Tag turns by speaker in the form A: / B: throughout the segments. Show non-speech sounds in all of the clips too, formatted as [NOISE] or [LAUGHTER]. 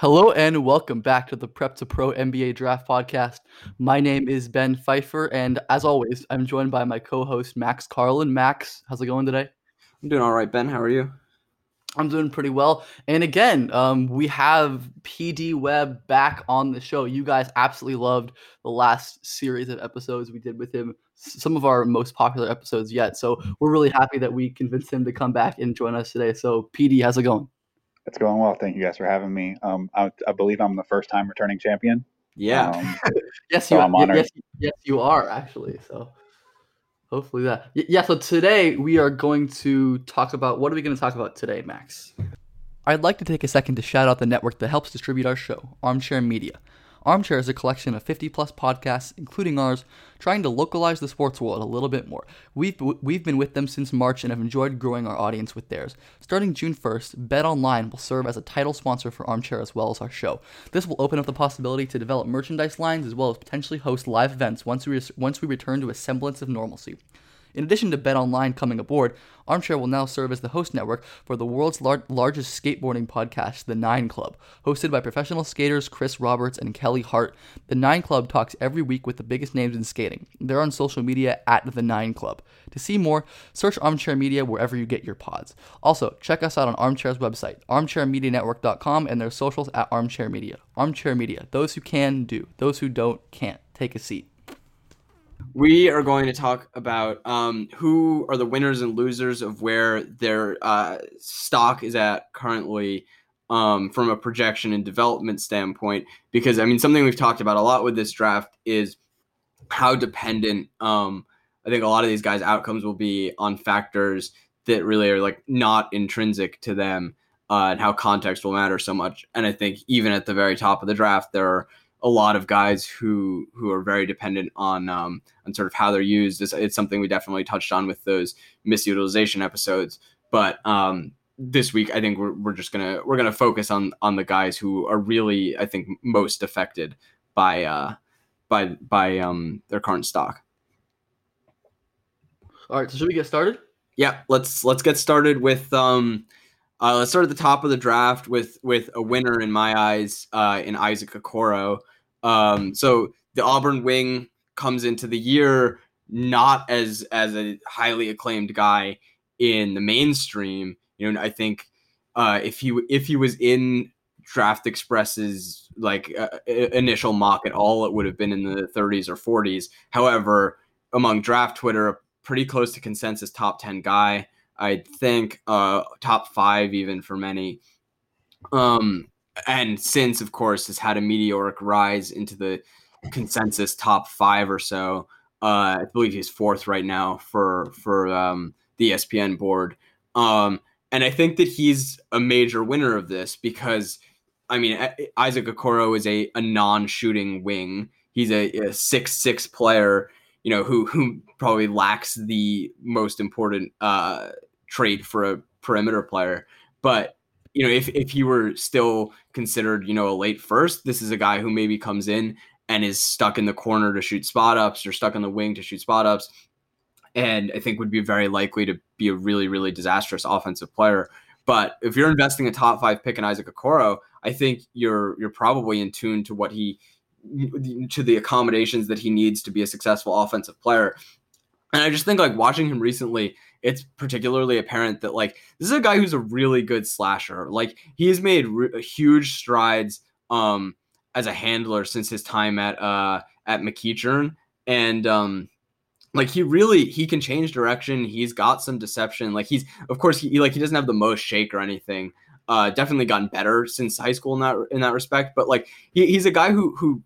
A: Hello and welcome back to the Prep to Pro NBA Draft Podcast. My name is Ben Pfeiffer, and as always, I'm joined by my co-host Max Carlin. Max, how's it going today?
B: I'm doing all right, Ben. How are you?
A: I'm doing pretty well. And again, um, we have PD Webb back on the show. You guys absolutely loved the last series of episodes we did with him, some of our most popular episodes yet. So we're really happy that we convinced him to come back and join us today. So PD, how's it going?
C: It's going well. Thank you guys for having me. Um, I, I believe I'm the first time returning champion.
B: Yeah.
C: Um, [LAUGHS]
A: Yes,
C: So
A: you
C: I'm honored.
A: Yes, yes, you are actually. So hopefully that. Yeah. So today we are going to talk about what are we going to talk about today, Max? I'd like to take a second to shout out the network that helps distribute our show, Armchair Media. Armchair is a collection of 50 plus podcasts, including ours, trying to localize the sports world a little bit more. We've, we've been with them since March and have enjoyed growing our audience with theirs. Starting June 1st, Bet Online will serve as a title sponsor for Armchair as well as our show. This will open up the possibility to develop merchandise lines as well as potentially host live events once we, once we return to a semblance of normalcy. In addition to Bet Online coming aboard, Armchair will now serve as the host network for the world's lar- largest skateboarding podcast, The Nine Club. Hosted by professional skaters Chris Roberts and Kelly Hart, The Nine Club talks every week with the biggest names in skating. They're on social media at The Nine Club. To see more, search Armchair Media wherever you get your pods. Also, check us out on Armchair's website, armchairmedianetwork.com, and their socials at Armchair Media. Armchair Media. Those who can, do. Those who don't, can't. Take a seat.
B: We are going to talk about um, who are the winners and losers of where their uh, stock is at currently um, from a projection and development standpoint. Because, I mean, something we've talked about a lot with this draft is how dependent um, I think a lot of these guys' outcomes will be on factors that really are like not intrinsic to them uh, and how context will matter so much. And I think even at the very top of the draft, there are a lot of guys who who are very dependent on um, on sort of how they're used. It's, it's something we definitely touched on with those misutilization episodes. But um, this week, I think we're, we're just gonna we're gonna focus on on the guys who are really I think most affected by uh, by by um, their current stock.
A: All right, so should we get started?
B: Yeah, let's let's get started with um uh, let's start at the top of the draft with with a winner in my eyes uh, in Isaac Okoro. Um, so the Auburn wing comes into the year not as as a highly acclaimed guy in the mainstream. You know, I think uh, if he if he was in Draft Express's like uh, initial mock at all, it would have been in the 30s or 40s. However, among draft Twitter, pretty close to consensus top 10 guy. I think uh, top five even for many. Um, and since, of course, has had a meteoric rise into the consensus top five or so. Uh, I believe he's fourth right now for for um, the ESPN board. Um, and I think that he's a major winner of this because, I mean, Isaac Okoro is a, a non-shooting wing. He's a, a six six player, you know, who who probably lacks the most important uh, trait for a perimeter player. But you know, if if he were still considered, you know, a late first, this is a guy who maybe comes in and is stuck in the corner to shoot spot ups or stuck on the wing to shoot spot ups, and I think would be very likely to be a really really disastrous offensive player. But if you're investing a top five pick in Isaac Okoro, I think you're you're probably in tune to what he to the accommodations that he needs to be a successful offensive player. And I just think like watching him recently, it's particularly apparent that like this is a guy who's a really good slasher. Like he's made re- huge strides um as a handler since his time at uh at McEachern. And um like he really he can change direction. He's got some deception. Like he's of course he like he doesn't have the most shake or anything. Uh definitely gotten better since high school in that in that respect. But like he, he's a guy who who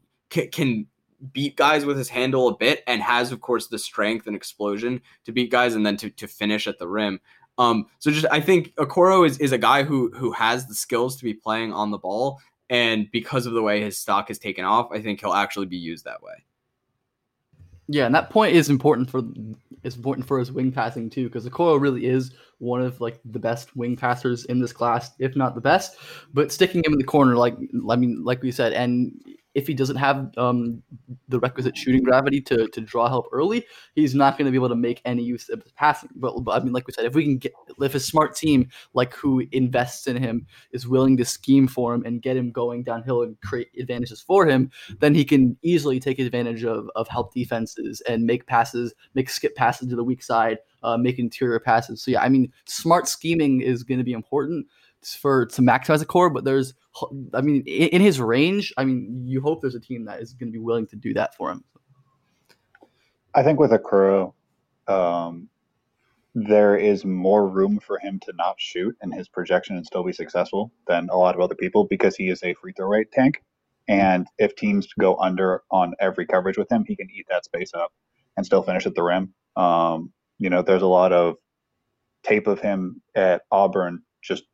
B: can beat guys with his handle a bit and has of course the strength and explosion to beat guys and then to, to finish at the rim um so just i think okoro is, is a guy who who has the skills to be playing on the ball and because of the way his stock has taken off i think he'll actually be used that way
A: yeah, and that point is important for is important for his wing passing too, because Okoro really is one of like the best wing passers in this class, if not the best. But sticking him in the corner, like I mean, like we said, and if he doesn't have um, the requisite shooting gravity to, to draw help early, he's not going to be able to make any use of his passing. But, but, I mean, like we said, if we can get if a smart team like who invests in him is willing to scheme for him and get him going downhill and create advantages for him, then he can easily take advantage of of help defenses and make passes, make skip passes to the weak side, uh, make interior passes. So yeah, I mean, smart scheming is going to be important for to maximize Okoro, but there's, I mean, in, in, his range, I mean, you hope there's a team that is going to be willing to do that for him.
C: I think with Okoro, um, there is more room for him to not shoot in his projection and still be successful than a lot of other people because he is a free throw rate tank. And if teams go under on every coverage with him, he can eat that space up and still finish at the rim. Um, you know, there's a lot of tape of him at Auburn just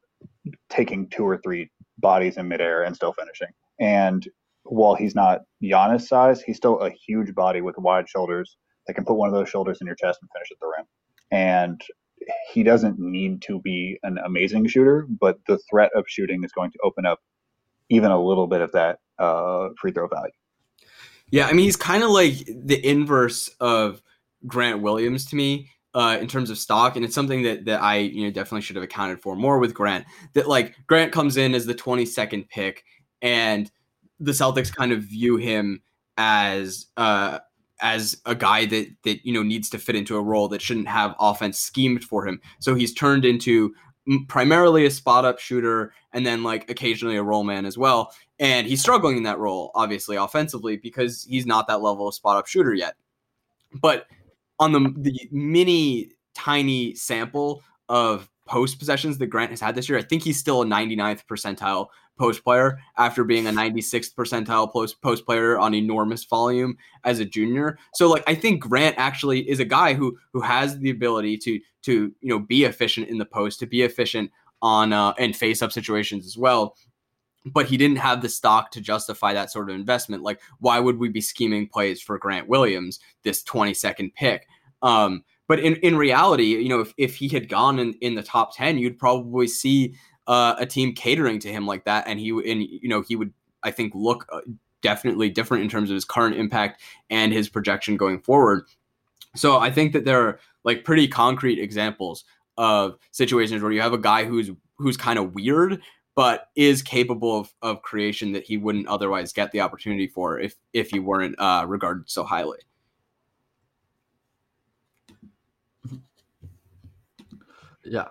C: taking two or three bodies in midair and still finishing. And while he's not Giannis size, he's still a huge body with wide shoulders that can put one of those shoulders in your chest and finish at the rim. And he doesn't need to be an amazing shooter, but the threat of shooting is going to open up even a little bit of that uh, free throw value.
B: Yeah, I mean, he's kind of like the inverse of Grant Williams to me uh, in terms of stock, and it's something that that I you know definitely should have accounted for more with Grant. That like Grant comes in as the 22nd pick, and the Celtics kind of view him as uh, as a guy that that you know needs to fit into a role that shouldn't have offense schemed for him. So he's turned into primarily a spot up shooter and then like occasionally a role man as well. And he's struggling in that role, obviously offensively, because he's not that level of spot up shooter yet. But on the the mini tiny sample of post possessions that Grant has had this year, I think he's still a 99th percentile post player after being a 96th percentile post post player on enormous volume as a junior. So like I think Grant actually is a guy who who has the ability to to you know be efficient in the post, to be efficient on uh, and face up situations as well. But he didn't have the stock to justify that sort of investment. Like, why would we be scheming plays for Grant Williams, this 22nd pick? Um, but in, in reality, you know, if, if he had gone in, in the top 10, you'd probably see uh, a team catering to him like that. And he, and, you know, he would, I think, look uh, definitely different in terms of his current impact and his projection going forward. So I think that there are like pretty concrete examples of situations where you have a guy who's who's kind of weird but is capable of, of creation that he wouldn't otherwise get the opportunity for if if he weren't uh, regarded so highly.
A: Yeah.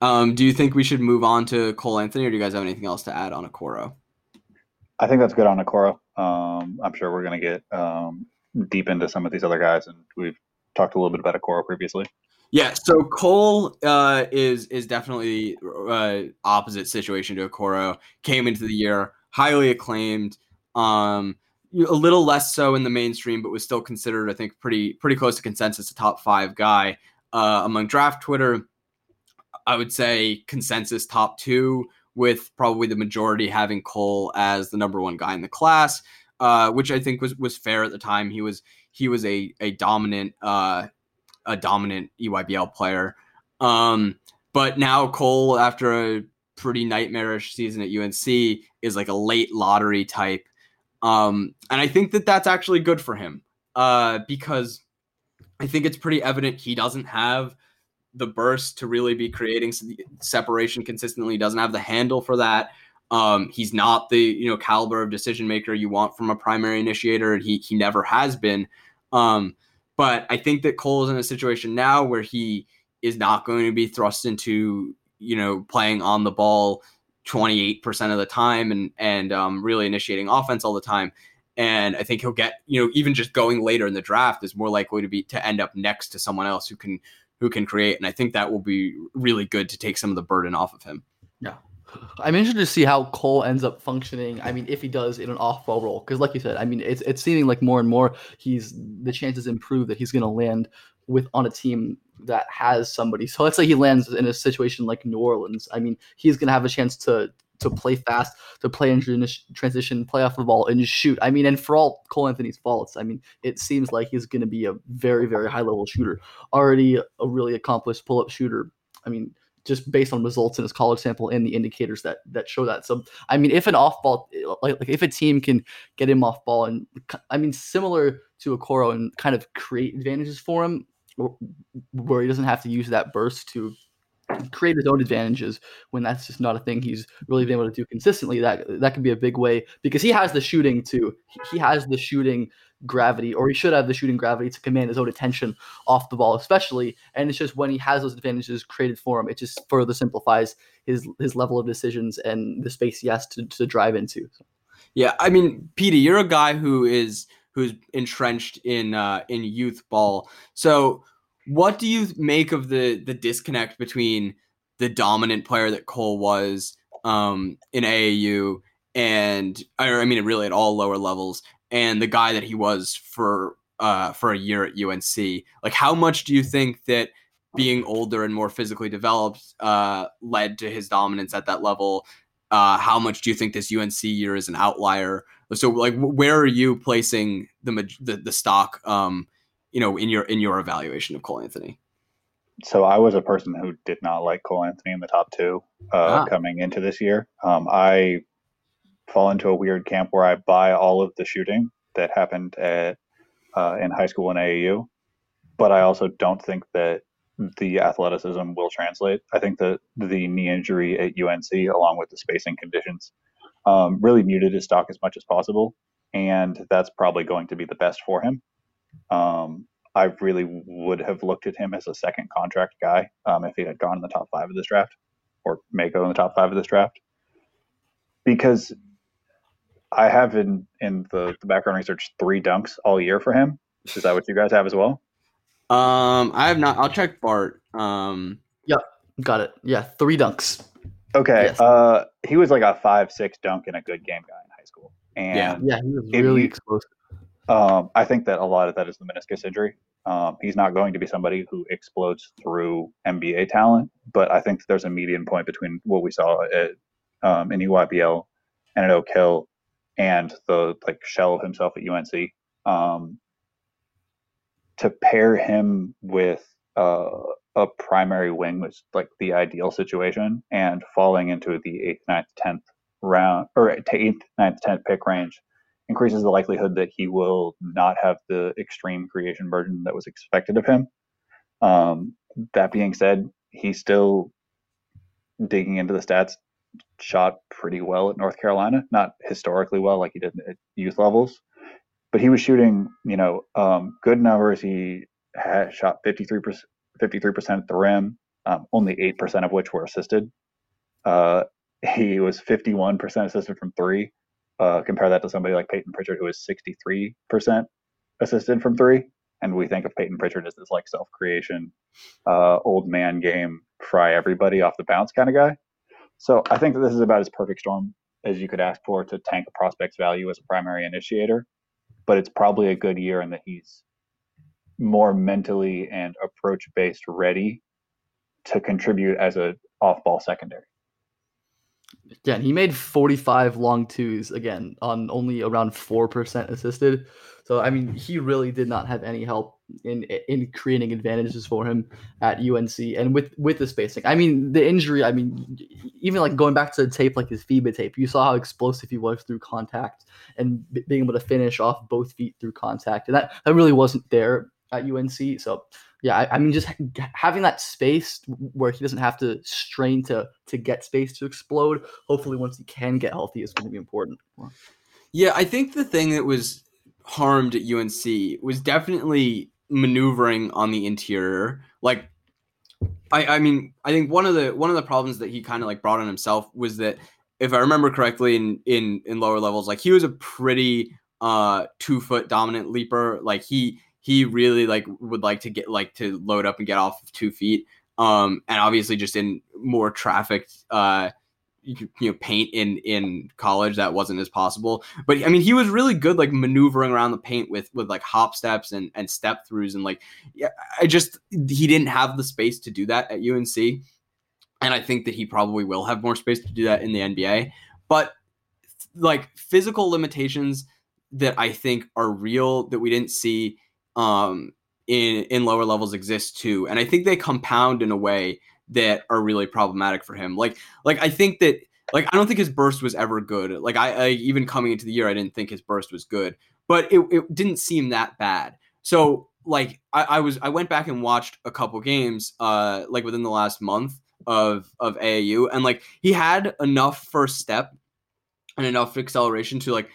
B: Um, do you think we should move on to Cole Anthony, or do you guys have anything else to add on Okoro?
C: I think that's good on Okoro. Um, I'm sure we're going to get um, deep into some of these other guys, and we've talked a little bit about Okoro previously.
B: Yeah, so Cole uh, is is definitely uh, opposite situation to Okoro. Came into the year highly acclaimed, um, a little less so in the mainstream, but was still considered, I think, pretty pretty close to consensus, a top five guy uh, among draft Twitter. I would say consensus top two, with probably the majority having Cole as the number one guy in the class, uh, which I think was was fair at the time. He was he was a a dominant uh, a dominant EYBL player. Um, but now Cole, after a pretty nightmarish season at UNC, is like a late lottery type. Um, and I think that that's actually good for him uh, because I think it's pretty evident he doesn't have the burst to really be creating separation consistently. He doesn't have the handle for that. Um, he's not the you know caliber of decision maker you want from a primary initiator, and he he never has been. Um, but I think that Cole is in a situation now where he is not going to be thrust into you know playing on the ball 28% of the time and and um, really initiating offense all the time and I think he'll get you know even just going later in the draft is more likely to be to end up next to someone else who can who can create and I think that will be really good to take some of the burden off of him.
A: Yeah. I'm interested to see how Cole ends up functioning. I mean, if he does in an off-ball role, because like you said, I mean, it's it's seeming like more and more he's the chances improve that he's going to land with on a team that has somebody. So let's say he lands in a situation like New Orleans. I mean, he's going to have a chance to to play fast, to play in transition, play off the ball, and shoot. I mean, and for all Cole Anthony's faults, I mean, it seems like he's going to be a very, very high level shooter. Already a really accomplished pull up shooter. I mean, just based on results in his college sample and the indicators that that show that. So, I mean, if an off ball, like, like if a team can get him off ball, and I mean, similar to Okoro and kind of create advantages for him, where he doesn't have to use that burst to create his own advantages when that's just not a thing he's really been able to do consistently. That that can be a big way because he has the shooting to he has the shooting gravity, or he should have the shooting gravity to command his own attention off the ball, especially. And it's just when he has those advantages created for him, it just further simplifies his his level of decisions and the space he has to, to drive into.
B: Yeah, I mean, Petey, you're a guy who is who's entrenched in uh, in youth ball. So, what do you make of the the disconnect between the dominant player that Cole was um, in AAU and, I mean, really at all lower levels, and the guy that he was for uh, for a year at UNC. Like, how much do you think that being older and more physically developed uh, led to his dominance at that level? Uh, how much do you think this UNC year is an outlier? So, like, where are you placing the the, the stock? Um, you know, in your in your evaluation of Cole Anthony.
C: So I was a person who did not like Cole Anthony in the top two uh, ah. coming into this year. Um, I fall into a weird camp where I buy all of the shooting that happened at uh, in high school and AAU, but I also don't think that the athleticism will translate. I think that the knee injury at UNC, along with the spacing conditions, um, really muted his stock as much as possible, and that's probably going to be the best for him. Um, I really would have looked at him as a second contract guy um, if he had gone in the top five of this draft, or may go in the top five of this draft, because I have in in the, the background research three dunks all year for him. Is that what you guys have as well?
B: Um, I have not. I'll check Bart. Um,
A: yep, got it. Yeah, three dunks.
C: Okay. Yes. Uh, he was like a five six dunk in a good game guy in high school, and
A: yeah, yeah, he was really he, explosive.
C: Um, I think that a lot of that is the meniscus injury. Um, he's not going to be somebody who explodes through NBA talent, but I think there's a median point between what we saw at um, in EYBL and at Oak Hill and the like shell himself at UNC. Um, to pair him with uh, a primary wing was like the ideal situation, and falling into the eighth, ninth, tenth round or eighth, ninth, tenth pick range increases the likelihood that he will not have the extreme creation burden that was expected of him. Um, that being said, he's still digging into the stats shot pretty well at North Carolina, not historically well like he did at youth levels, but he was shooting, you know, um, good numbers. He had shot 53%, 53% at the rim, um, only 8% of which were assisted. Uh, he was 51% assisted from three. Uh, compare that to somebody like Payton Pritchard, who is 63% assisted from three. And we think of Payton Pritchard as this like self creation, uh, old man game, fry everybody off the bounce kind of guy. So I think that this is about as perfect storm as you could ask for to tank a prospect's value as a primary initiator. But it's probably a good year in that he's more mentally and approach based ready to contribute as a off ball secondary.
A: Again, he made 45 long twos again on only around 4% assisted. So I mean, he really did not have any help in in creating advantages for him at UNC and with with the spacing. I mean, the injury. I mean, even like going back to the tape, like his FIBA tape, you saw how explosive he was through contact and b- being able to finish off both feet through contact, and that that really wasn't there at UNC. So yeah, I, I, mean, just having that space where he doesn't have to strain to to get space to explode. Hopefully, once he can get healthy, is going to be important.
B: Yeah, I think the thing that was harmed at UNC was definitely maneuvering on the interior. Like I I mean, I think one of the one of the problems that he kind of like brought on himself was that if I remember correctly in in in lower levels, like he was a pretty uh two foot dominant leaper. Like he he really like would like to get like to load up and get off of two feet. Um and obviously just in more trafficked uh you know paint in in college that wasn't as possible but i mean he was really good like maneuvering around the paint with with like hop steps and and step throughs and like yeah i just he didn't have the space to do that at unc and i think that he probably will have more space to do that in the nba but like physical limitations that i think are real that we didn't see um in in lower levels exist too and i think they compound in a way that are really problematic for him. Like like I think that like I don't think his burst was ever good. Like I, I even coming into the year, I didn't think his burst was good, but it, it didn't seem that bad. So like I, I was I went back and watched a couple games uh like within the last month of of AAU and like he had enough first step and enough acceleration to like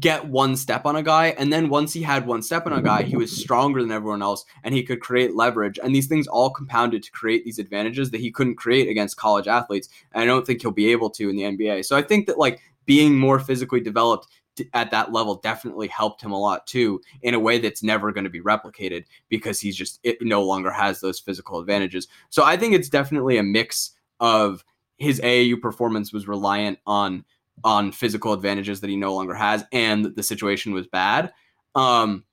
B: get one step on a guy. And then once he had one step on a guy, he was stronger than everyone else and he could create leverage. And these things all compounded to create these advantages that he couldn't create against college athletes. And I don't think he'll be able to in the NBA. So I think that like being more physically developed at that level definitely helped him a lot too in a way that's never going to be replicated because he's just it no longer has those physical advantages so i think it's definitely a mix of his aau performance was reliant on on physical advantages that he no longer has, and the situation was bad. Um,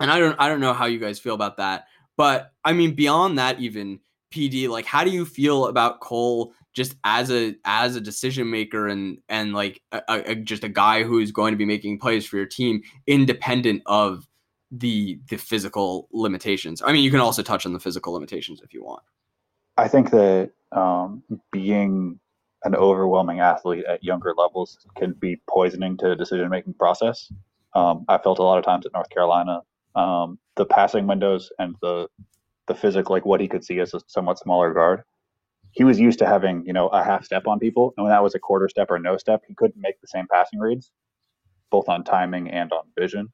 B: and I don't I don't know how you guys feel about that, but I mean beyond that, even PD, like how do you feel about Cole just as a as a decision maker and and like a, a, just a guy who is going to be making plays for your team, independent of the the physical limitations. I mean, you can also touch on the physical limitations if you want.
C: I think that um, being an overwhelming athlete at younger levels can be poisoning to decision making process. Um, I felt a lot of times at North Carolina, um, the passing windows and the the physical, like what he could see as a somewhat smaller guard. He was used to having, you know, a half step on people, and when that was a quarter step or no step, he couldn't make the same passing reads, both on timing and on vision.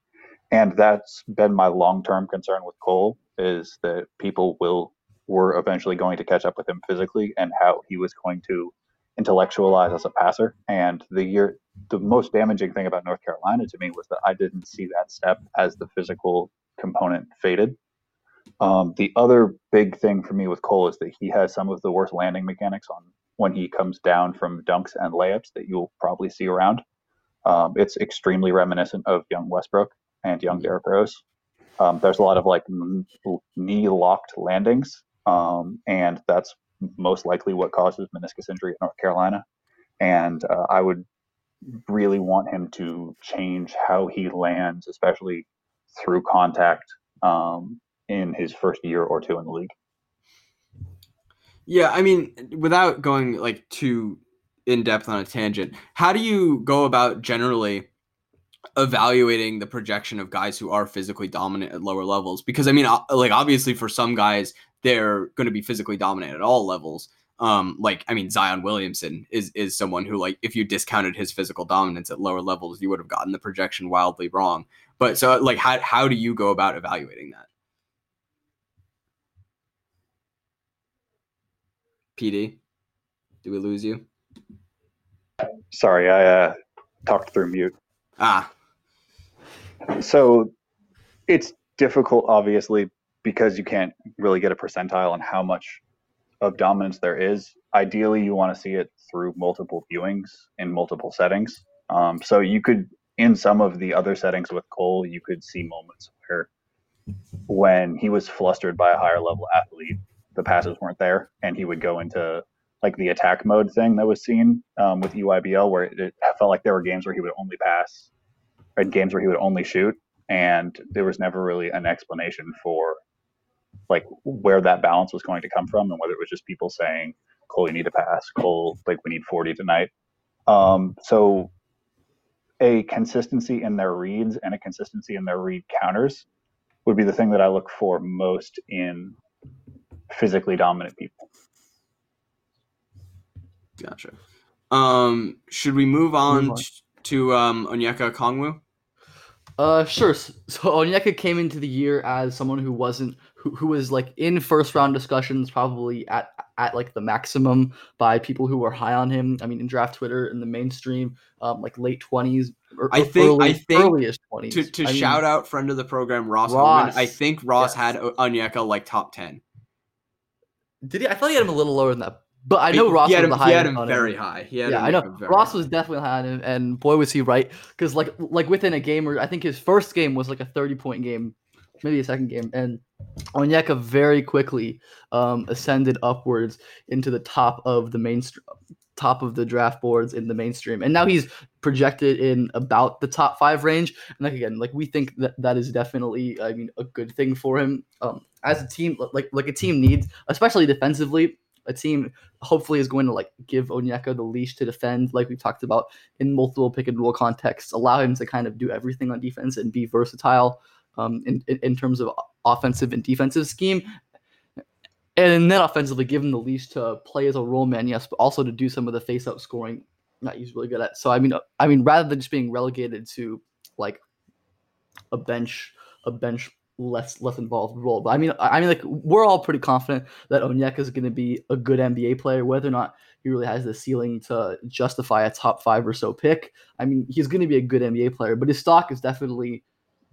C: And that's been my long term concern with Cole is that people will were eventually going to catch up with him physically and how he was going to intellectualize as a passer. And the year, the most damaging thing about North Carolina to me was that I didn't see that step as the physical component faded. Um, the other big thing for me with Cole is that he has some of the worst landing mechanics on when he comes down from dunks and layups that you'll probably see around. Um, it's extremely reminiscent of young Westbrook and young Derrick Rose. Um, there's a lot of like knee locked landings, um, and that's most likely what causes meniscus injury at North Carolina. And uh, I would really want him to change how he lands, especially through contact um, in his first year or two in the league.
B: Yeah, I mean, without going like too in depth on a tangent, how do you go about generally evaluating the projection of guys who are physically dominant at lower levels? Because I mean, like obviously for some guys, they're going to be physically dominant at all levels. Um, like I mean, Zion Williamson is is someone who like if you discounted his physical dominance at lower levels, you would have gotten the projection wildly wrong. But so like how how do you go about evaluating that? PD, do we lose you?
C: Sorry, I uh, talked through mute.
B: Ah.
C: So it's difficult, obviously, because you can't really get a percentile on how much of dominance there is. Ideally, you want to see it through multiple viewings in multiple settings. Um, so you could, in some of the other settings with Cole, you could see moments where when he was flustered by a higher level athlete, the passes weren't there, and he would go into like the attack mode thing that was seen um, with EYBL, where it, it felt like there were games where he would only pass, and games where he would only shoot, and there was never really an explanation for like where that balance was going to come from and whether it was just people saying, Cole, you need to pass. Cole, like we need 40 tonight. Um, so a consistency in their reads and a consistency in their read counters would be the thing that I look for most in physically dominant people.
B: Gotcha. Um, should we move on, move on. to um, Onyeka Okongwu?
A: Uh, sure. So Onyeka came into the year as someone who wasn't who, who was like in first round discussions, probably at at like the maximum by people who were high on him. I mean, in draft Twitter, in the mainstream, um, like late twenties.
B: I think
A: early,
B: I think
A: earliest twenties.
B: to to
A: I mean,
B: shout out friend of the program Ross,
A: Ross,
B: I think Ross
A: yes.
B: had Onyeka like top ten.
A: Did he? I thought he had him a little lower than that, but I know
B: he,
A: Ross
B: he had
A: was
B: him, he
A: high
B: had him very high. He had
A: yeah, I know. Ross
B: high.
A: was definitely high on him, and boy was he right. Because like like within a game, or I think his first game was like a thirty point game, maybe a second game, and Onyeka very quickly um, ascended upwards into the top of the mainstream, top of the draft boards in the mainstream, and now he's projected in about the top five range. And like again, like we think that that is definitely, I mean, a good thing for him. Um, as a team, like like a team needs, especially defensively, a team hopefully is going to like give Onyeka the leash to defend, like we've talked about in multiple pick and roll contexts, allow him to kind of do everything on defense and be versatile um, in, in terms of offensive and defensive scheme. And then offensively, give him the leash to play as a role man, yes, but also to do some of the face-up scoring that he's really good at. So I mean, I mean, rather than just being relegated to like a bench, a bench less less involved role. But I mean, I mean, like we're all pretty confident that Onyeka is going to be a good NBA player, whether or not he really has the ceiling to justify a top five or so pick. I mean, he's going to be a good NBA player, but his stock is definitely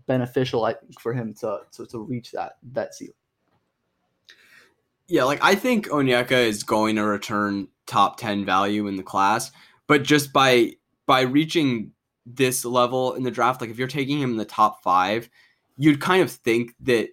A: beneficial, I think, for him to to, to reach that that ceiling.
B: Yeah, like I think Onyeka is going to return top 10 value in the class, but just by by reaching this level in the draft, like if you're taking him in the top 5, you'd kind of think that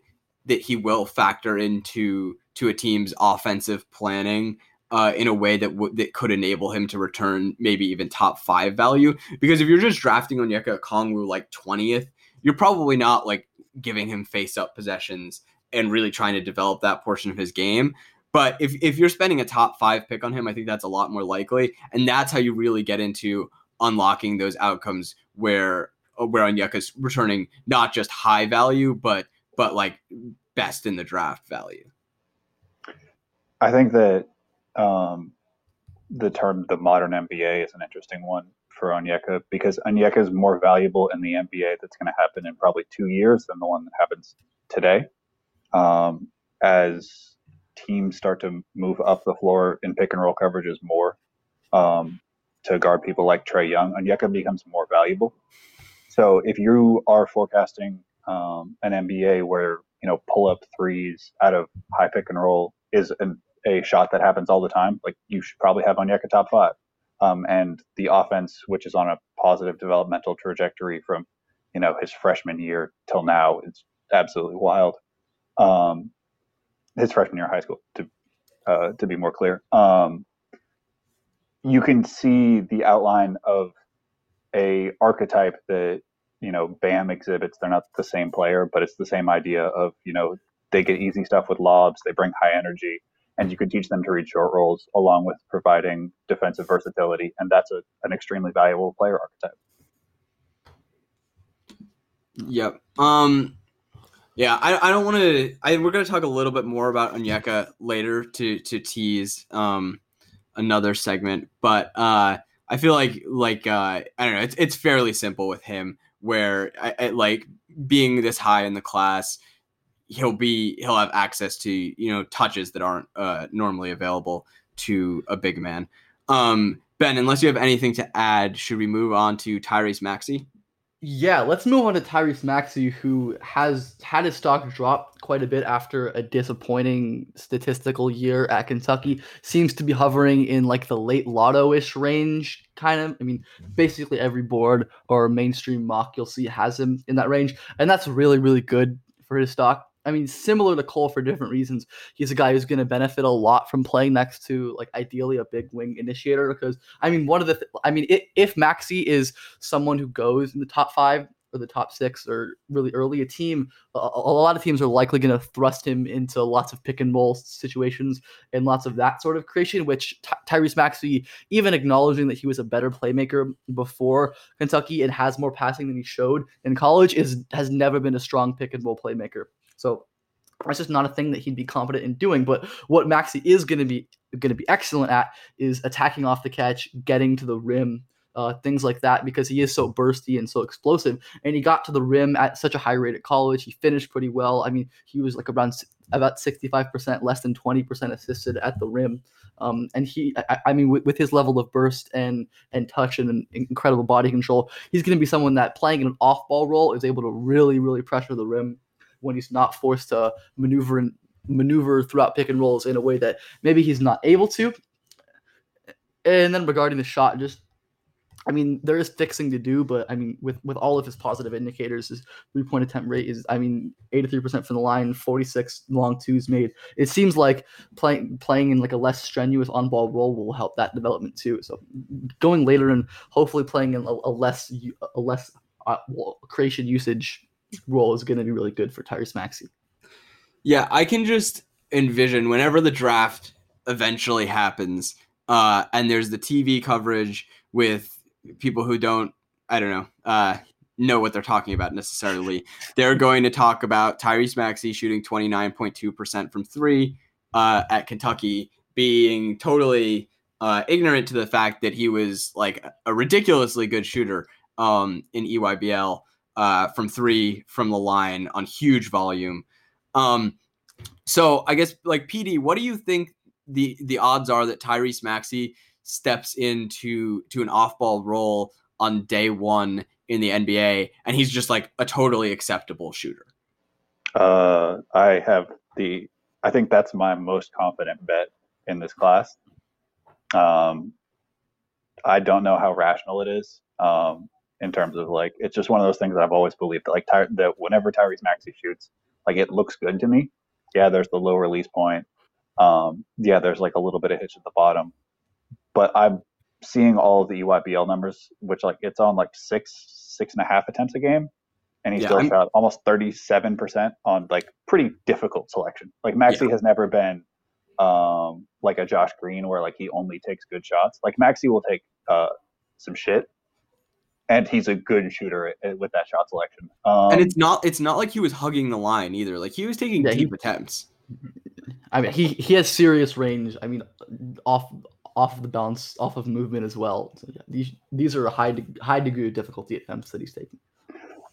B: that he will factor into to a team's offensive planning uh, in a way that would that could enable him to return maybe even top 5 value because if you're just drafting Onyeka Okongwu like 20th, you're probably not like giving him face up possessions and really trying to develop that portion of his game. But if, if you're spending a top five pick on him, I think that's a lot more likely. And that's how you really get into unlocking those outcomes where where Onyeka's returning not just high value, but but like best in the draft value.
C: I think that um, the term the modern NBA is an interesting one for Onyeka because Onyeka is more valuable in the NBA that's going to happen in probably two years than the one that happens today. Um, as teams start to move up the floor in pick and roll coverages more um, to guard people like Trae Young, Onyeka becomes more valuable. So if you are forecasting um, an NBA where you know pull up threes out of high pick and roll is an, a shot that happens all the time, like you should probably have Onyeka top five. Um, and the offense, which is on a positive developmental trajectory from you know his freshman year till now, it's absolutely wild. Um, his freshman year of high school, to uh, to be more clear. Um, you can see the outline of a archetype that you know Bam exhibits. They're not the same player, but it's the same idea of you know they get easy stuff with lobs, they bring high energy, and you can teach them to read short rolls along with providing defensive versatility, and that's a, an extremely valuable player archetype.
B: Yep. Um yeah, I, I don't want to I we're going to talk a little bit more about Onyeka later to to tease um another segment, but uh I feel like like uh I don't know, it's it's fairly simple with him where I, I like being this high in the class, he'll be he'll have access to, you know, touches that aren't uh normally available to a big man. Um Ben, unless you have anything to add, should we move on to Tyrese Maxey?
A: Yeah, let's move on to Tyrese Maxey, who has had his stock drop quite a bit after a disappointing statistical year at Kentucky. Seems to be hovering in like the late lotto-ish range, kind of. I mean, basically every board or mainstream mock you'll see has him in that range, and that's really, really good for his stock. I mean, similar to Cole for different reasons. He's a guy who's going to benefit a lot from playing next to, like, ideally a big wing initiator. Because I mean, one of the, th- I mean, if, if Maxey is someone who goes in the top five or the top six or really early, a team, a, a lot of teams are likely going to thrust him into lots of pick and roll situations and lots of that sort of creation. Which Ty- Tyrese Maxey, even acknowledging that he was a better playmaker before Kentucky and has more passing than he showed in college, is has never been a strong pick and roll playmaker. So that's just not a thing that he'd be confident in doing. But what Maxey is going to be going to be excellent at is attacking off the catch, getting to the rim, uh, things like that because he is so bursty and so explosive. And he got to the rim at such a high rate at college. He finished pretty well. I mean, he was like around about 65%, less than 20% assisted at the rim. Um, and he, I, I mean, with, with, his level of burst and and touch and incredible body control, he's going to be someone that playing in an off-ball role is able to really, really pressure the rim when he's not forced to maneuver and maneuver throughout pick and rolls in a way that maybe he's not able to. And then regarding the shot, just I mean, there is fixing to do, but I mean, with with all of his positive indicators, his three point attempt rate is, I mean, eighty three percent from the line, forty six long twos made. It seems like playing playing in like a less strenuous on ball role will help that development too. So going later and hopefully playing in a, a less a less uh, creation usage role is going to be really good for Tyrese Maxey.
B: Yeah, I can just envision whenever the draft eventually happens, uh, and there's the TV coverage with people who don't, I don't know, uh, know what they're talking about necessarily. they're going to talk about Tyrese Maxey shooting 29.2% from three uh, at Kentucky, being totally uh, ignorant to the fact that he was like a ridiculously good shooter um, in EYBL uh, from three from the line on huge volume. Um, so I guess like PD, what do you think the the odds are that Tyrese Maxey steps into to an off-ball role on day one in the NBA, and he's just like a totally acceptable shooter.
C: Uh, I have the. I think that's my most confident bet in this class. Um, I don't know how rational it is. Um, in terms of like, it's just one of those things that I've always believed that like Ty- that whenever Tyrese Maxey shoots, like it looks good to me. Yeah, there's the low release point. Um, yeah, there's like a little bit of hitch at the bottom, but I'm seeing all of the EYBL numbers, which like it's on like six, six and a half attempts a game, and he yeah, still shot almost 37 percent on like pretty difficult selection. Like Maxey yeah. has never been um, like a Josh Green where like he only takes good shots. Like Maxey will take uh, some shit, and he's a good shooter with that shot selection.
B: Um, and it's not it's not like he was hugging the line either. Like he was taking yeah, deep he, attempts.
A: I mean, he he has serious range. I mean, off off of the bounce, off of movement as well. So yeah, these these are a high high degree of difficulty attempts that he's taking.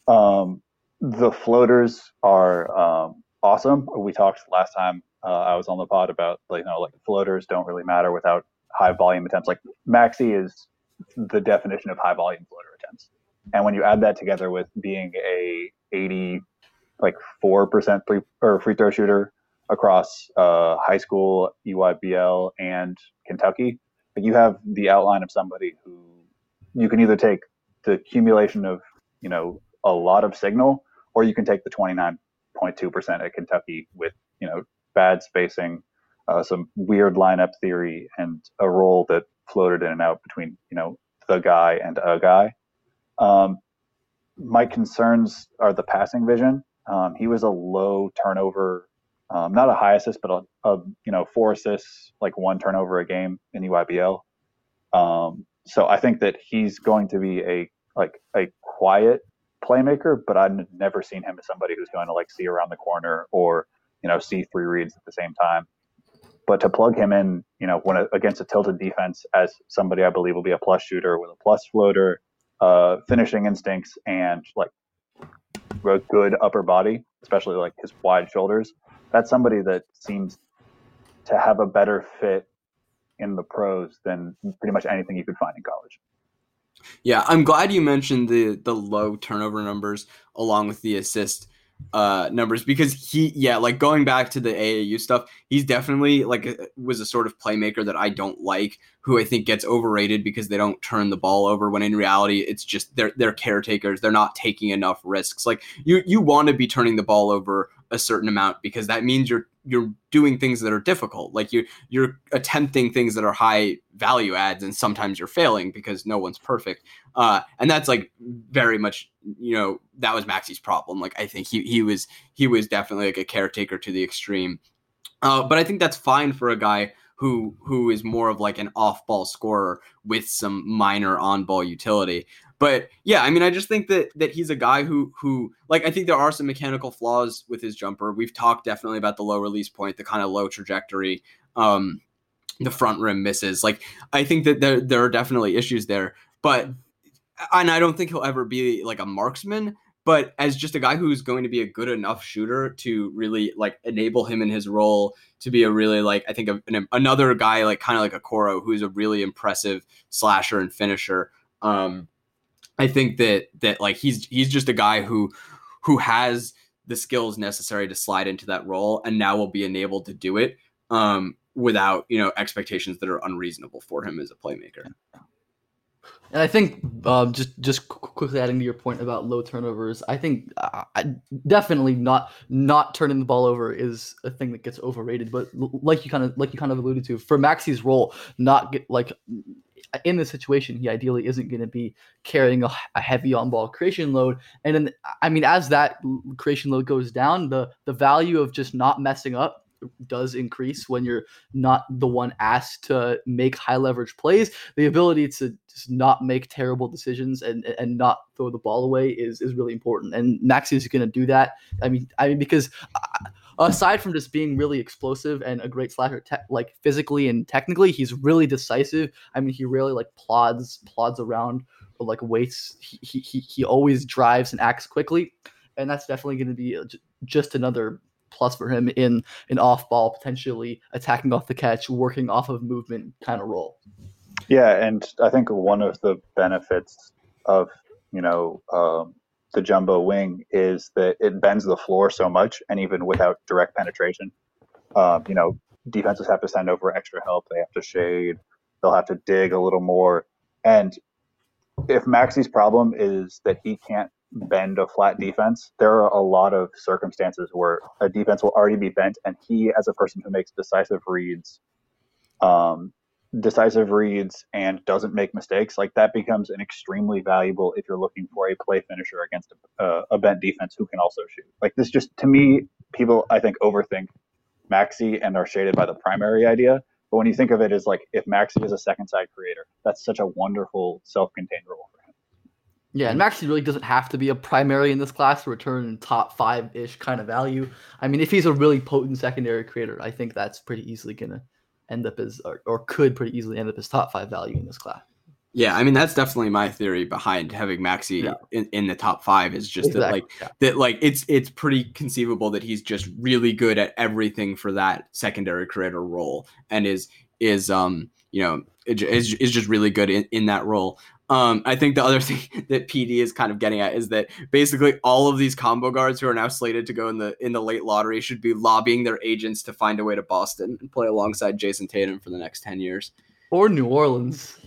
C: Um, the floaters are um, awesome. We talked last time uh, I was on the pod about like you know like floaters don't really matter without high volume attempts. Like Maxey is the definition of high volume floater attempts, and when you add that together with being a 80 like four percent free or free throw shooter across uh, high school, EYBL, and Kentucky. But you have the outline of somebody who you can either take the accumulation of you know a lot of signal, or you can take the 29.2% at Kentucky with you know bad spacing, uh, some weird lineup theory, and a role that floated in and out between you know the guy and a guy. Um, my concerns are the passing vision. Um, he was a low turnover um, not a high assist, but a, a, you know four assists, like one turnover a game in EYBL. Um, so I think that he's going to be a like a quiet playmaker, but I've never seen him as somebody who's going to like see around the corner or you know see three reads at the same time. But to plug him in, you know, when a, against a tilted defense as somebody I believe will be a plus shooter with a plus floater, uh, finishing instincts, and like a good upper body, especially like his wide shoulders that's somebody that seems to have a better fit in the pros than pretty much anything you could find in college.
B: Yeah, I'm glad you mentioned the the low turnover numbers along with the assist uh numbers because he yeah like going back to the AAU stuff he's definitely like a, was a sort of playmaker that I don't like who I think gets overrated because they don't turn the ball over when in reality it's just they're they're caretakers. They're not taking enough risks. Like you you want to be turning the ball over a certain amount because that means you're you're doing things that are difficult. Like you you're attempting things that are high value adds and sometimes you're failing because no one's perfect. Uh, and that's like very much you know that was Maxey's problem. Like i think he he was he was definitely like a caretaker to the extreme. Uh, but i think that's fine for a guy who who is more of like an off ball scorer with some minor on ball utility but yeah, I mean, I just think that that he's a guy who who like I think there are some mechanical flaws with his jumper. We've talked definitely about the low release point, the kind of low trajectory, um, the front rim misses. Like I think that there there are definitely issues there. but and I don't think he'll ever be like a marksman. But as just a guy who's going to be a good enough shooter to really like enable him in his role to be a really like I think an, another guy like kind of like Okoro who's a really impressive slasher and finisher. Um, I think that that like he's he's just a guy who who has the skills necessary to slide into that role and now will be enabled to do it um, without you know expectations that are unreasonable for him as a playmaker.
A: And I think um, just just quickly adding to your point about low turnovers, I think uh, definitely not not turning the ball over is a thing that gets overrated. But like you kind of like you kind of alluded to, for Maxey's role, not get like in this situation, he ideally isn't going to be carrying a, a heavy on ball creation load. And then, I mean, as that creation load goes down, the the value of just not messing up does increase when you're not the one asked to make high leverage plays. The ability to just not make terrible decisions and and not throw the ball away is is really important. And Maxey is going to do that. I mean, I mean because. Uh, aside from just being really explosive and a great slasher, te- like physically and technically, he's really decisive. I mean, he really like plods plods around or like waits. He he he always drives and acts quickly, and that's definitely going to be just another plus for him in an off ball, potentially attacking off the catch, working off of movement kind of role.
C: Yeah, and I think one of the benefits of you know um, the jumbo wing is that it bends the floor so much, and even without direct penetration, um, you know, defenses have to send over extra help. They have to shade. They'll have to dig a little more. And if Maxey's problem is that he can't bend a flat defense, there are a lot of circumstances where a defense will already be bent, and he, as a person who makes decisive reads, um, decisive reads and doesn't make mistakes, like that becomes an extremely valuable if you're looking for a play finisher against a, a bent defense who can also shoot. Like this, just to me, people I think overthink Maxey and are shaded by the primary idea. But when you think of it as like if Maxey is a second side creator, that's such a wonderful self-contained role for him.
A: Yeah, and Maxey really doesn't have to be a primary in this class to return top five ish kind of value. I mean, if he's a really potent secondary creator, I think that's pretty easily gonna end up as or, or could pretty easily end up as top five value in this class.
B: Yeah, I mean that's definitely my theory behind having Maxey yeah. in, in the top five is just exactly. that like yeah. that like it's it's pretty conceivable that he's just really good at everything for that secondary creator role and is is um you know is, is just really good in, in that role. Um, I think the other [LAUGHS] thing that PD is kind of getting at is that basically all of these combo guards who are now slated to go in the in the late lottery should be lobbying their agents to find a way to Boston and play alongside Jayson Tatum for the next ten years,
A: or New Orleans.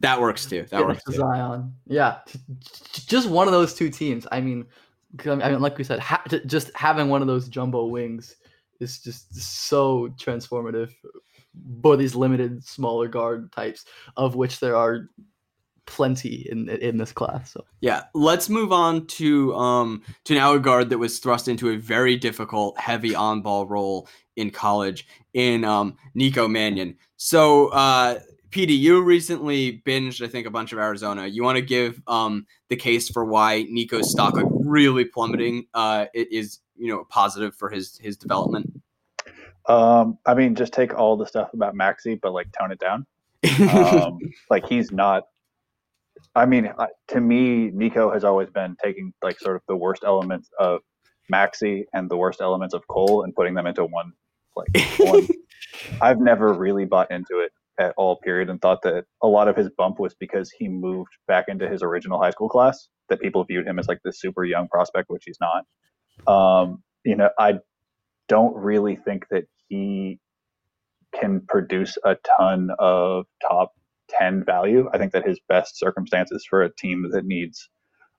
B: That works too. That works too.
A: Zion, yeah, just one of those two teams. I mean, I mean, like we said, ha- just having one of those jumbo wings is just so transformative for these limited smaller guard types, of which there are plenty in in this class. So
B: yeah, let's move on to um to now a guard that was thrust into a very difficult, heavy on ball role in college in um Nico Mannion. So uh PD, you recently binged, I think, a bunch of Arizona. You want to give um, the case for why Nico's stock like really plummeting uh, is you know positive for his his development.
C: Um, I mean, just take all the stuff about Maxey, but like tone it down. [LAUGHS] um, like he's not I mean, to me, Nico has always been taking like sort of the worst elements of Maxey and the worst elements of Cole and putting them into one. Like one. [LAUGHS] I've never really bought into it at all. Period, and thought that a lot of his bump was because he moved back into his original high school class. That people viewed him as like this super young prospect, which he's not. Um, you know, I don't really think that he can produce a ton of top 10 value. I think that his best circumstances for a team that needs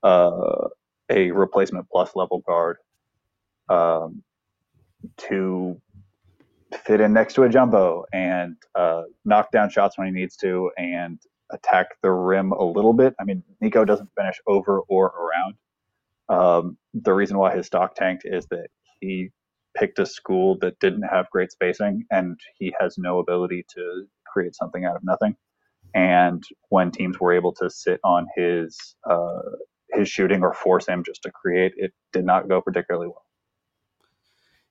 C: uh, a replacement plus level guard um, to fit in next to a jumbo and uh, knock down shots when he needs to and attack the rim a little bit. I mean, Nico doesn't finish over or around. Um, the reason why his stock tanked is that he picked a school that didn't have great spacing and he has no ability to create something out of nothing and when teams were able to sit on his uh, his shooting or force him just to create, it did not go particularly well.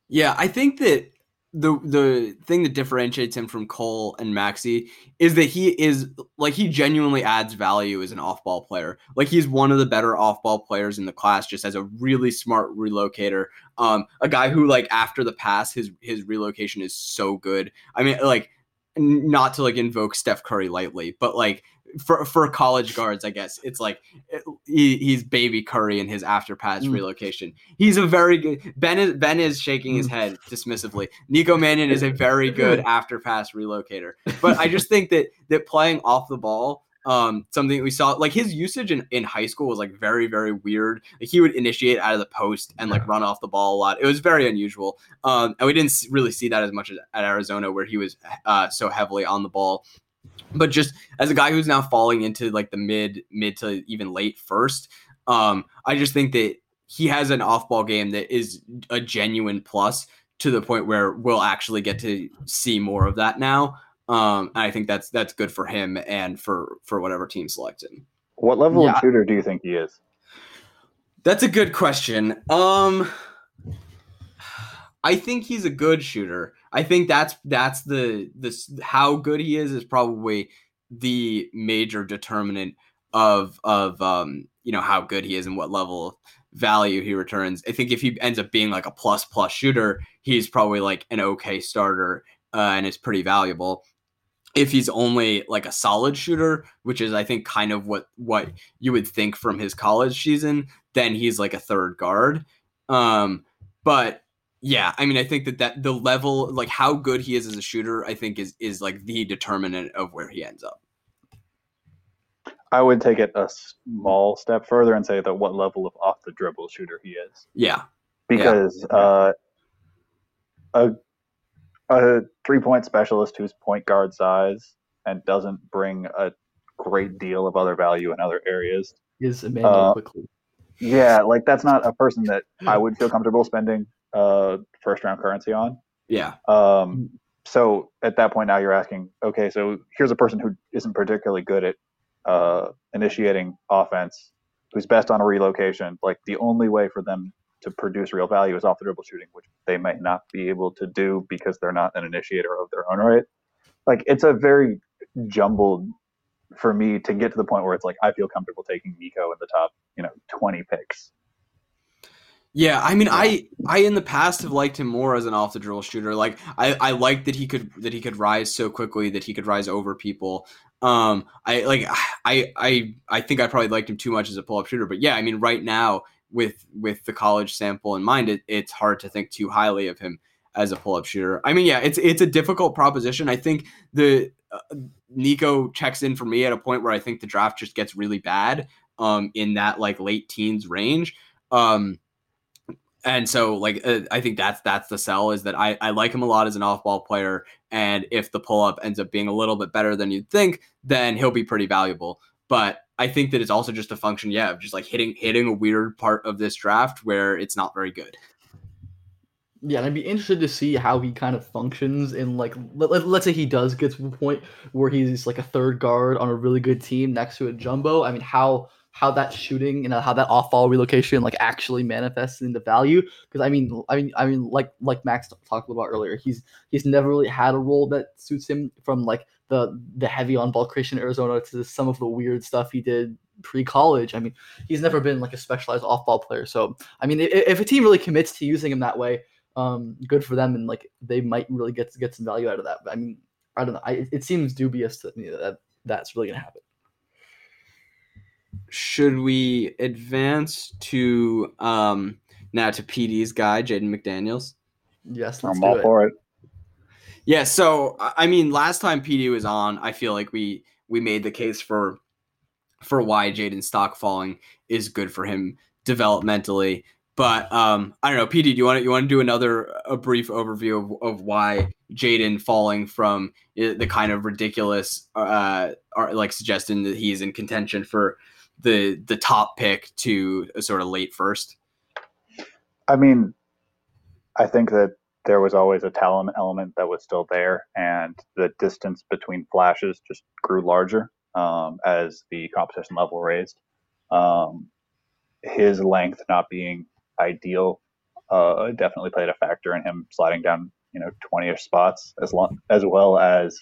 B: Yeah, I think that the the thing that differentiates him from Cole and Maxey is that he is like he genuinely adds value as an off-ball player. Like he's one of the better off-ball players in the class, just as a really smart relocator. Um, a guy who like after the pass, his his relocation is so good. I mean, like not to like invoke Steph Curry lightly, but like for for college guards, I guess it's like he, he's baby Curry in his after pass mm. relocation. He's a very good Ben is Ben is shaking his mm. head dismissively. Nico Mannion is a very [LAUGHS] good after pass relocator. But I just think that that playing off the ball um something we saw like his usage in, in high school was like very very weird. Like he would initiate out of the post and like run off the ball a lot. It was very unusual um and we didn't really see that as much as at arizona where he was uh so heavily on the ball. But just as a guy who's now falling into like the mid mid to even late first um i just think that he has an off-ball game that is a genuine plus to the point where we'll actually get to see more of that now um i think that's that's good for him and for for whatever team selects him
C: what level yeah. of shooter do you think he is
B: that's a good question um I think he's a good shooter. I think that's that's the this how good he is is probably the major determinant of of um you know how good he is and what level of value he returns. I think if he ends up being like a plus plus shooter, he's probably like an okay starter uh, and is pretty valuable. If he's only like a solid shooter, which is I think kind of what what you would think from his college season, then he's like a third guard. Um, but yeah, I mean, I think that that the level, like how good he is as a shooter, I think is is like the determinant of where he ends up.
C: I would take it a small step further and say that what level of off the dribble shooter he is.
B: Yeah,
C: because yeah. Uh, a a three point specialist who's point guard size and doesn't bring a great deal of other value in other areas
A: is Emmanuel uh, Quickley.
C: Yeah, like that's not a person that [CLEARS THROAT] I would feel comfortable spending uh, first round currency on.
B: Yeah.
C: Um, so at that point now you're asking, okay, so here's a person who isn't particularly good at uh, initiating offense, who's best on a relocation. Like the only way for them to produce real value is off the dribble shooting, which they might not be able to do because they're not an initiator of their own right. Like it's a very jumbled for me to get to the point where it's like I feel comfortable taking Nico in the top, you know, 20 picks.
B: Yeah, I mean, I I in the past have liked him more as an off the dribble shooter. Like I I liked that he could that he could rise so quickly that he could rise over people. Um, I like [SIGHS] I I I think I probably liked him too much as a pull up shooter. But yeah, I mean, right now with with the college sample in mind, it, it's hard to think too highly of him as a pull up shooter. I mean, yeah, it's it's a difficult proposition. I think the uh, Nico checks in for me at a point where I think the draft just gets really bad. Um, in that like late teens range. Um and so like uh, I think that's that's the sell is that I, I like him a lot as an off ball player and if the pull up ends up being a little bit better than you'd think then he'll be pretty valuable but I think that it's also just a function yeah of just like hitting hitting a weird part of this draft where it's not very good
A: yeah and I'd be interested to see how he kind of functions in like let, let's say he does get to the point where he's like a third guard on a really good team next to a jumbo I mean how how that shooting and how that off ball relocation like actually manifests into value. Because I mean, I mean, I mean, like like Max talked about earlier, he's he's never really had a role that suits him from like the the heavy on ball creation in Arizona to some of the weird stuff he did pre college. I mean, he's never been like a specialized off ball player. So I mean, if, if a team really commits to using him that way, um, good for them, and like they might really get get some value out of that. But I mean, I don't know. I, it seems dubious to me that that's really gonna happen
B: should we advance to um now to PD's guy, Jaden McDaniels?
A: Yes,
C: I'm all it. for it.
B: Yeah, so I mean, last time PD was on, I feel like we we made the case for for why Jaden stock falling is good for him developmentally. But um, I don't know, PD. Do you want to, you want to do another a brief overview of, of why Jaden falling from the kind of ridiculous, uh, like suggesting that he's in contention for the the top pick to a sort of late first?
C: I mean, I think that there was always a talent element that was still there, and the distance between flashes just grew larger um, as the competition level raised. Um, his length not being ideal uh, definitely played a factor in him sliding down you know 20ish spots as long as well as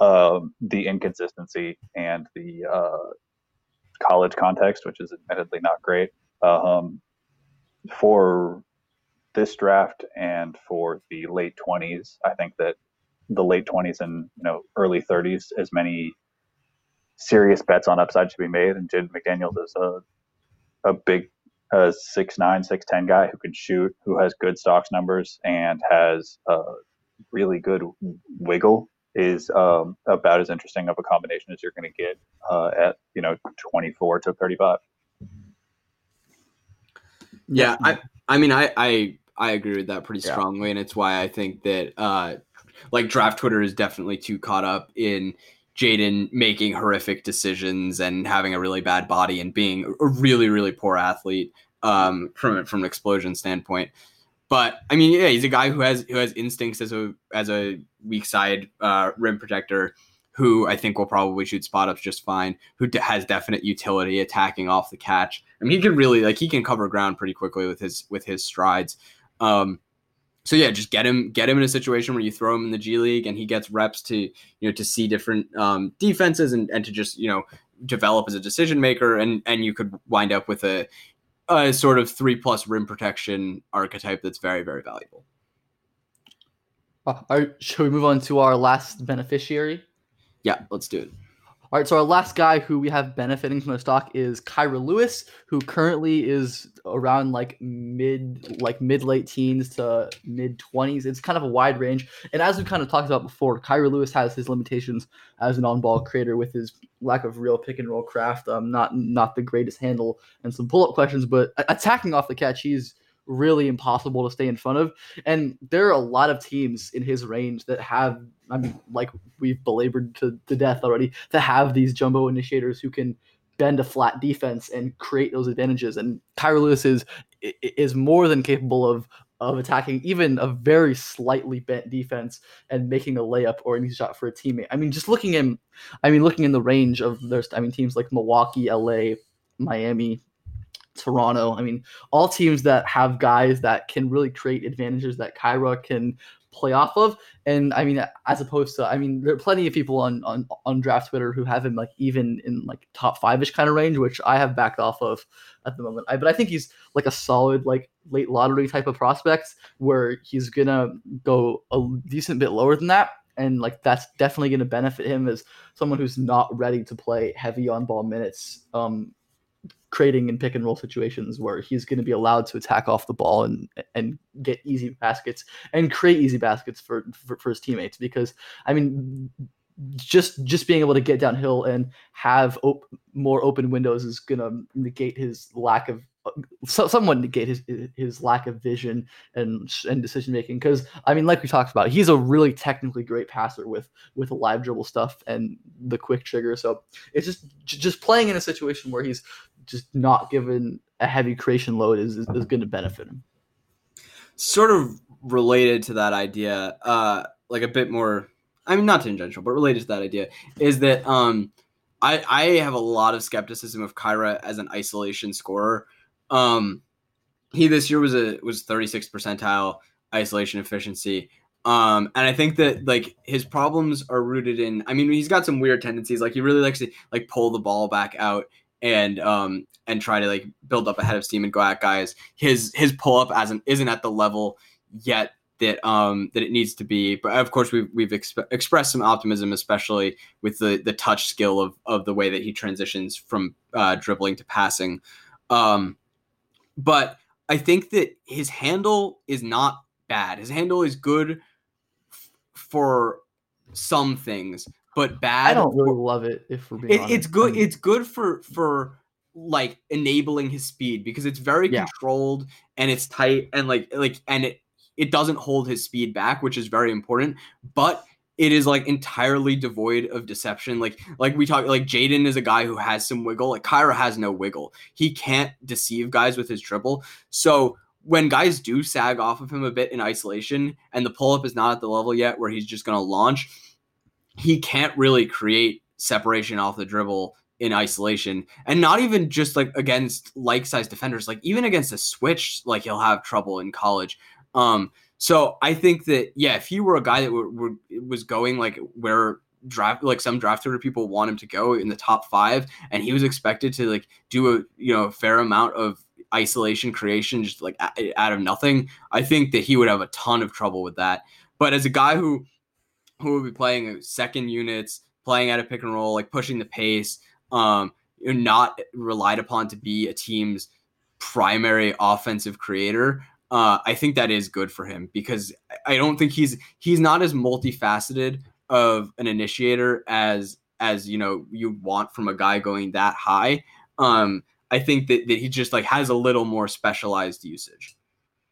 C: um, the inconsistency and the uh, college context, which is admittedly not great. Um, for this draft and for the late 20s, I think that the late 20s and you know early 30s, as many serious bets on upside should be made. And Jaden McDaniels is a a big uh, six nine, six ten guy who can shoot, who has good stocks numbers, and has a really good wiggle. Is um, about as interesting of a combination as you're going to get uh, at you know 24 to 35.
B: Yeah, I I mean I I I agree with that pretty
A: Yeah.
B: strongly, and it's why I think that uh like draft Twitter is definitely too caught up in Jaden making horrific decisions and having a really bad body and being a really really poor athlete um from from an explosion standpoint. But I mean, yeah, he's a guy who has who has instincts as a as a weak side uh, rim protector. Who I think will probably shoot spot ups just fine. Who d- has definite utility attacking off the catch. I mean, he can really like he can cover ground pretty quickly with his with his strides. Um, so yeah, just get him get him in a situation where you throw him in the G League and he gets reps to you know to see different um, defenses and, and to just you know develop as a decision maker and and you could wind up with a a sort of three plus rim protection archetype that's very very valuable.
A: Uh, right, shall we move on to our last beneficiary?
B: Yeah, let's do it.
A: All right, so our last guy who we have benefiting from the stock is Kira Lewis, who currently is around like mid, like mid late teens to mid twenties. It's kind of a wide range, and as we kind of talked about before, Kira Lewis has his limitations as an on-ball creator with his lack of real pick and roll craft. Um, not not the greatest handle and some pull-up questions, but attacking off the catch, he's really impossible to stay in front of. And there are a lot of teams in his range that have, I mean, like we've belabored to, to death already, that have these jumbo initiators who can bend a flat defense and create those advantages. And Kira Lewis is is more than capable of of attacking even a very slightly bent defense and making a layup or an easy shot for a teammate. I mean, just looking in, I mean, looking in the range of there's, I mean, teams like Milwaukee, LA, Miami, Toronto. I mean, all teams that have guys that can really create advantages that Kira can play off of. And I mean, as opposed to, I mean, there are plenty of people on on, on draft Twitter who have him like even in like top five ish kind of range, which I have backed off of at the moment. I, but I think he's like a solid like late lottery type of prospect where he's gonna go a decent bit lower than that. And like that's definitely going to benefit him as someone who's not ready to play heavy on ball minutes um, creating in pick and roll situations where he's going to be allowed to attack off the ball and and get easy baskets and create easy baskets for for, for his teammates because I mean just just being able to get downhill and have op- more open windows is going to negate his lack of so, somewhat negate his his lack of vision and and decision making because I mean like we talked about he's a really technically great passer with with the live dribble stuff and the quick trigger. So it's just just playing in a situation where he's just not given a heavy creation load is is, is going to benefit him.
B: Sort of related to that idea, uh, like a bit more. I mean, not tangential, but related to that idea is that um, I I have a lot of skepticism of Kira as an isolation scorer. Um, he this year was a was 36 percentile isolation efficiency. Um, and I think that like his problems are rooted in. I mean, he's got some weird tendencies. Like he really likes to like pull the ball back out and um and try to like build up ahead of steam and go at guys. His his pull up as an isn't at the level yet that um that it needs to be. But of course, we've we've exp- expressed some optimism, especially with the the touch skill of of the way that he transitions from uh, dribbling to passing. Um, but I think that his handle is not bad. His handle is good f- for some things, but bad.
A: I don't really
B: for-
A: love it if we're being
B: it,
A: honest.
B: it's good.
A: Mean,
B: It's good for for like enabling his speed because it's very
A: Yeah.
B: controlled and it's tight and like like and it it doesn't hold his speed back, which is very important. But it is like entirely devoid of deception. Like like we talk like Jaden is a guy who has some wiggle. Like Kira has no wiggle. He can't deceive guys with his dribble. So when guys do sag off of him a bit in isolation and the pull up is not at the level yet where he's just going to launch, he can't really create separation off the dribble in isolation and not even just like against like size defenders like even against a switch like he'll have trouble in college um So I think that yeah, if he were a guy that was going like where draft like some draft order people want him to go in the top five, and he was expected to like do a you know a fair amount of isolation creation just like out of nothing, I think that he would have a ton of trouble with that. But as a guy who who would be playing second units, playing at a pick and roll, like pushing the pace, um, not relied upon to be a team's primary offensive creator. Uh, I think that is good for him because I don't think he's he's not as multifaceted of an initiator as as you know you want from a guy going that high. Um, I think that, that he just like has a little more specialized usage.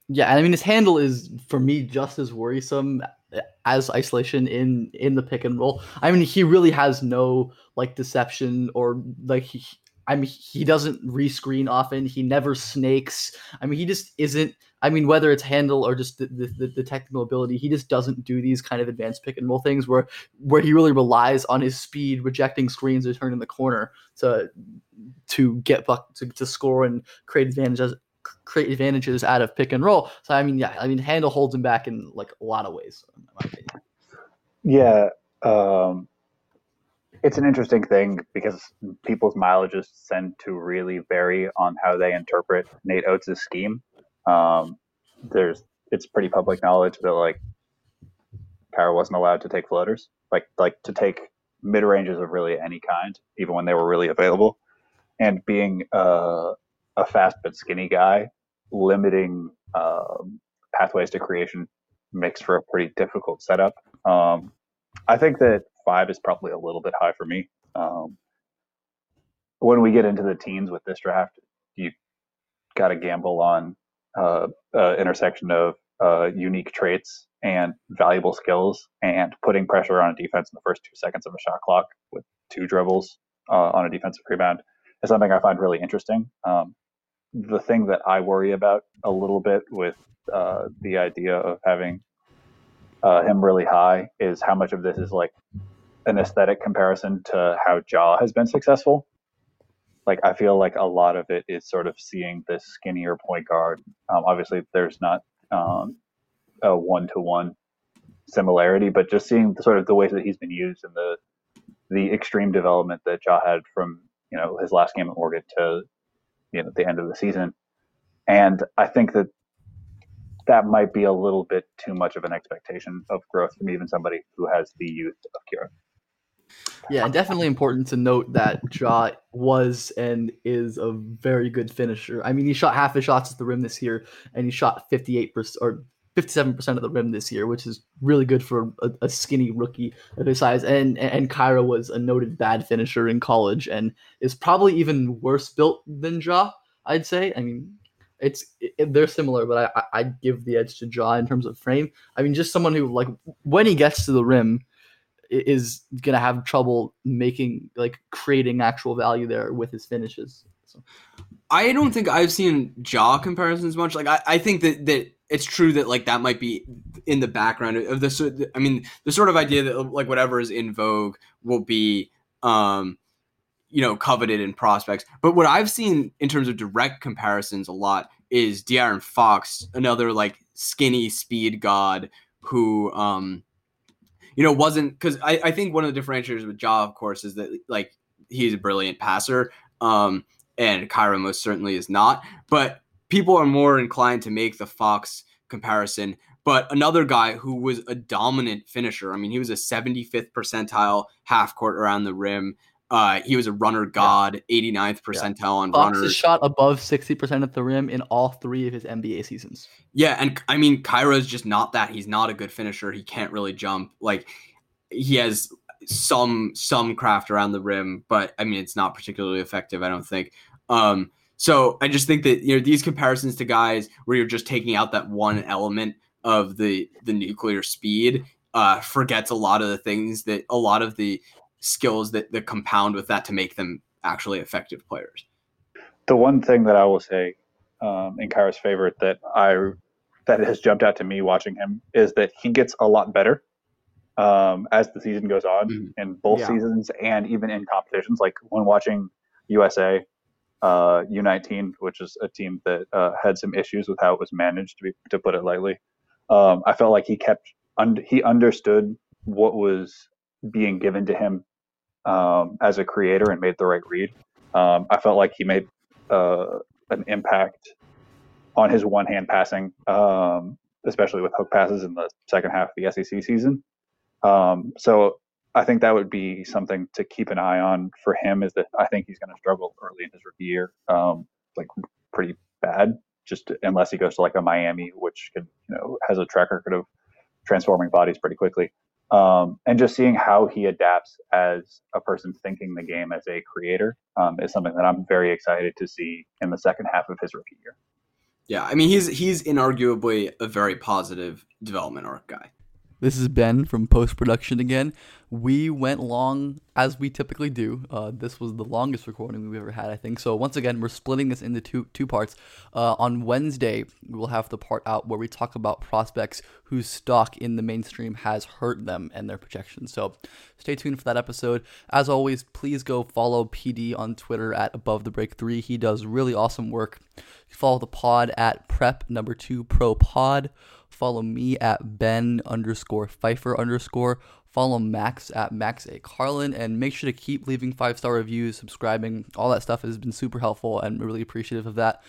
A: Yeah, I mean his handle is for me just as worrisome as isolation in in the pick and roll. I mean he really has no like deception or like he, I mean he doesn't rescreen often. He never snakes. I mean he just isn't I mean, whether it's handle or just the, the, the, technical ability, he just doesn't do these kind of advanced pick and roll things where where he really relies on his speed, rejecting screens or turning the corner to to get buck to, to score and create advantages create advantages out of pick and roll. So I mean, yeah, I mean, handle holds him back in like a lot of ways.
C: Yeah, um, it's an interesting thing because people's mileages tend to really vary on how they interpret Nate Oats' scheme. Um, there's it's pretty public knowledge that like Kira wasn't allowed to take floaters, like like to take mid ranges of really any kind, even when they were really available. And being uh, a fast but skinny guy, limiting um, pathways to creation makes for a pretty difficult setup. Um, I think that five is probably a little bit high for me. Um, when we get into the teens with this draft, you got to gamble on uh, uh, intersection of uh, unique traits and valuable skills and putting pressure on a defense in the first two seconds of a shot clock with two dribbles uh, on a defensive rebound is something I find really interesting. Um, the thing that I worry about a little bit with uh, the idea of having uh, him really high is how much of this is like an aesthetic comparison to how Ja has been successful like I feel like a lot of it is sort of seeing this skinnier point guard. Um, obviously, there's not um, a one to one similarity, but just seeing the, sort of the ways that he's been used and the the extreme development that Ja had from you know his last game at Oregon to you know the end of the season, and I think that that might be a little bit too much of an expectation of growth from even somebody who has the youth of Kira.
A: Yeah, and definitely important to note that Ja was and is a very good finisher. I mean, he shot half his shots at the rim this year, and he shot 58% or 57% of the rim this year, which is really good for a, a, skinny rookie of his size. And and Kira was a noted bad finisher in college and is probably even worse built than Ja, I'd say. I mean, it's it, they're similar, but I I'd give the edge to Ja in terms of frame. I mean, just someone who like when he gets to the rim is gonna have trouble making like creating actual value there with his finishes. So.
B: I don't think I've seen Ja comparisons much. Like I, I think that that it's true that like that might be in the background of this. I mean, the sort of idea that like whatever is in vogue will be, um, you know, coveted in prospects. But what I've seen in terms of direct comparisons a lot is De'Aaron Fox, another like skinny speed god who, um, you know, wasn't because I, I think one of the differentiators with Ja, of course, is that like he's a brilliant passer. Um, and Kira most certainly is not. But people are more inclined to make the Fox comparison. But another guy who was a dominant finisher, I mean, he was a 75th percentile half court around the rim. Uh, he was a runner god, yeah. 89th percentile yeah. on
A: Fox
B: runners.
A: shot above 60% at the rim in all three of his NBA seasons.
B: Yeah, and I mean, Kira is just not that. He's not a good finisher. He can't really jump. Like he has some some craft around the rim, but I mean, it's not particularly effective. I don't think. Um, so I just think that you know these comparisons to guys where you're just taking out that one element of the the nuclear speed uh, forgets a lot of the things that a lot of the skills that, that compound with that to make them actually effective players.
C: The one thing that I will say um, in Kira's favor that I that has jumped out to me watching him is that he gets a lot better um, as the season goes on mm-hmm. in both yeah. seasons and even in competitions. Like when watching USA uh, U19, which is a team that uh, had some issues with how it was managed, to, be, to put it lightly. Um, I felt like he kept un- he understood what was being given to him um, as a creator and made the right read. Um, I felt like he made uh, an impact on his one hand passing, um, especially with hook passes in the second half of the SEC season. Um, so I think that would be something to keep an eye on for him. Is that I think he's going to struggle early in his rookie year, um, like pretty bad. Just unless he goes to like a Miami, which can, you know has a track record of transforming bodies pretty quickly um, and just seeing how he adapts as a person thinking the game as a creator um, is something that I'm very excited to see in the second half of his rookie year.
B: Yeah, I mean he's he's inarguably a very positive development arc guy.
A: This is Ben from post production again. We went long as we typically do. Uh, this was the longest recording we've ever had, I think. So once again, we're splitting this into two two parts. Uh, on Wednesday, we will have the part out where we talk about prospects whose stock in the mainstream has hurt them and their projections. So stay tuned for that episode. As always, please go follow PD on Twitter at Above the Break Three. He does really awesome work. Follow the pod at Prep Number Two Pro Pod. Follow me at Ben underscore Pfeiffer underscore. Follow Max at Max A. Carlin and make sure to keep leaving five star reviews, subscribing. All that stuff has been super helpful and really appreciative of that.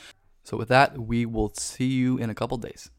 A: So, with that, we will see you in a couple days.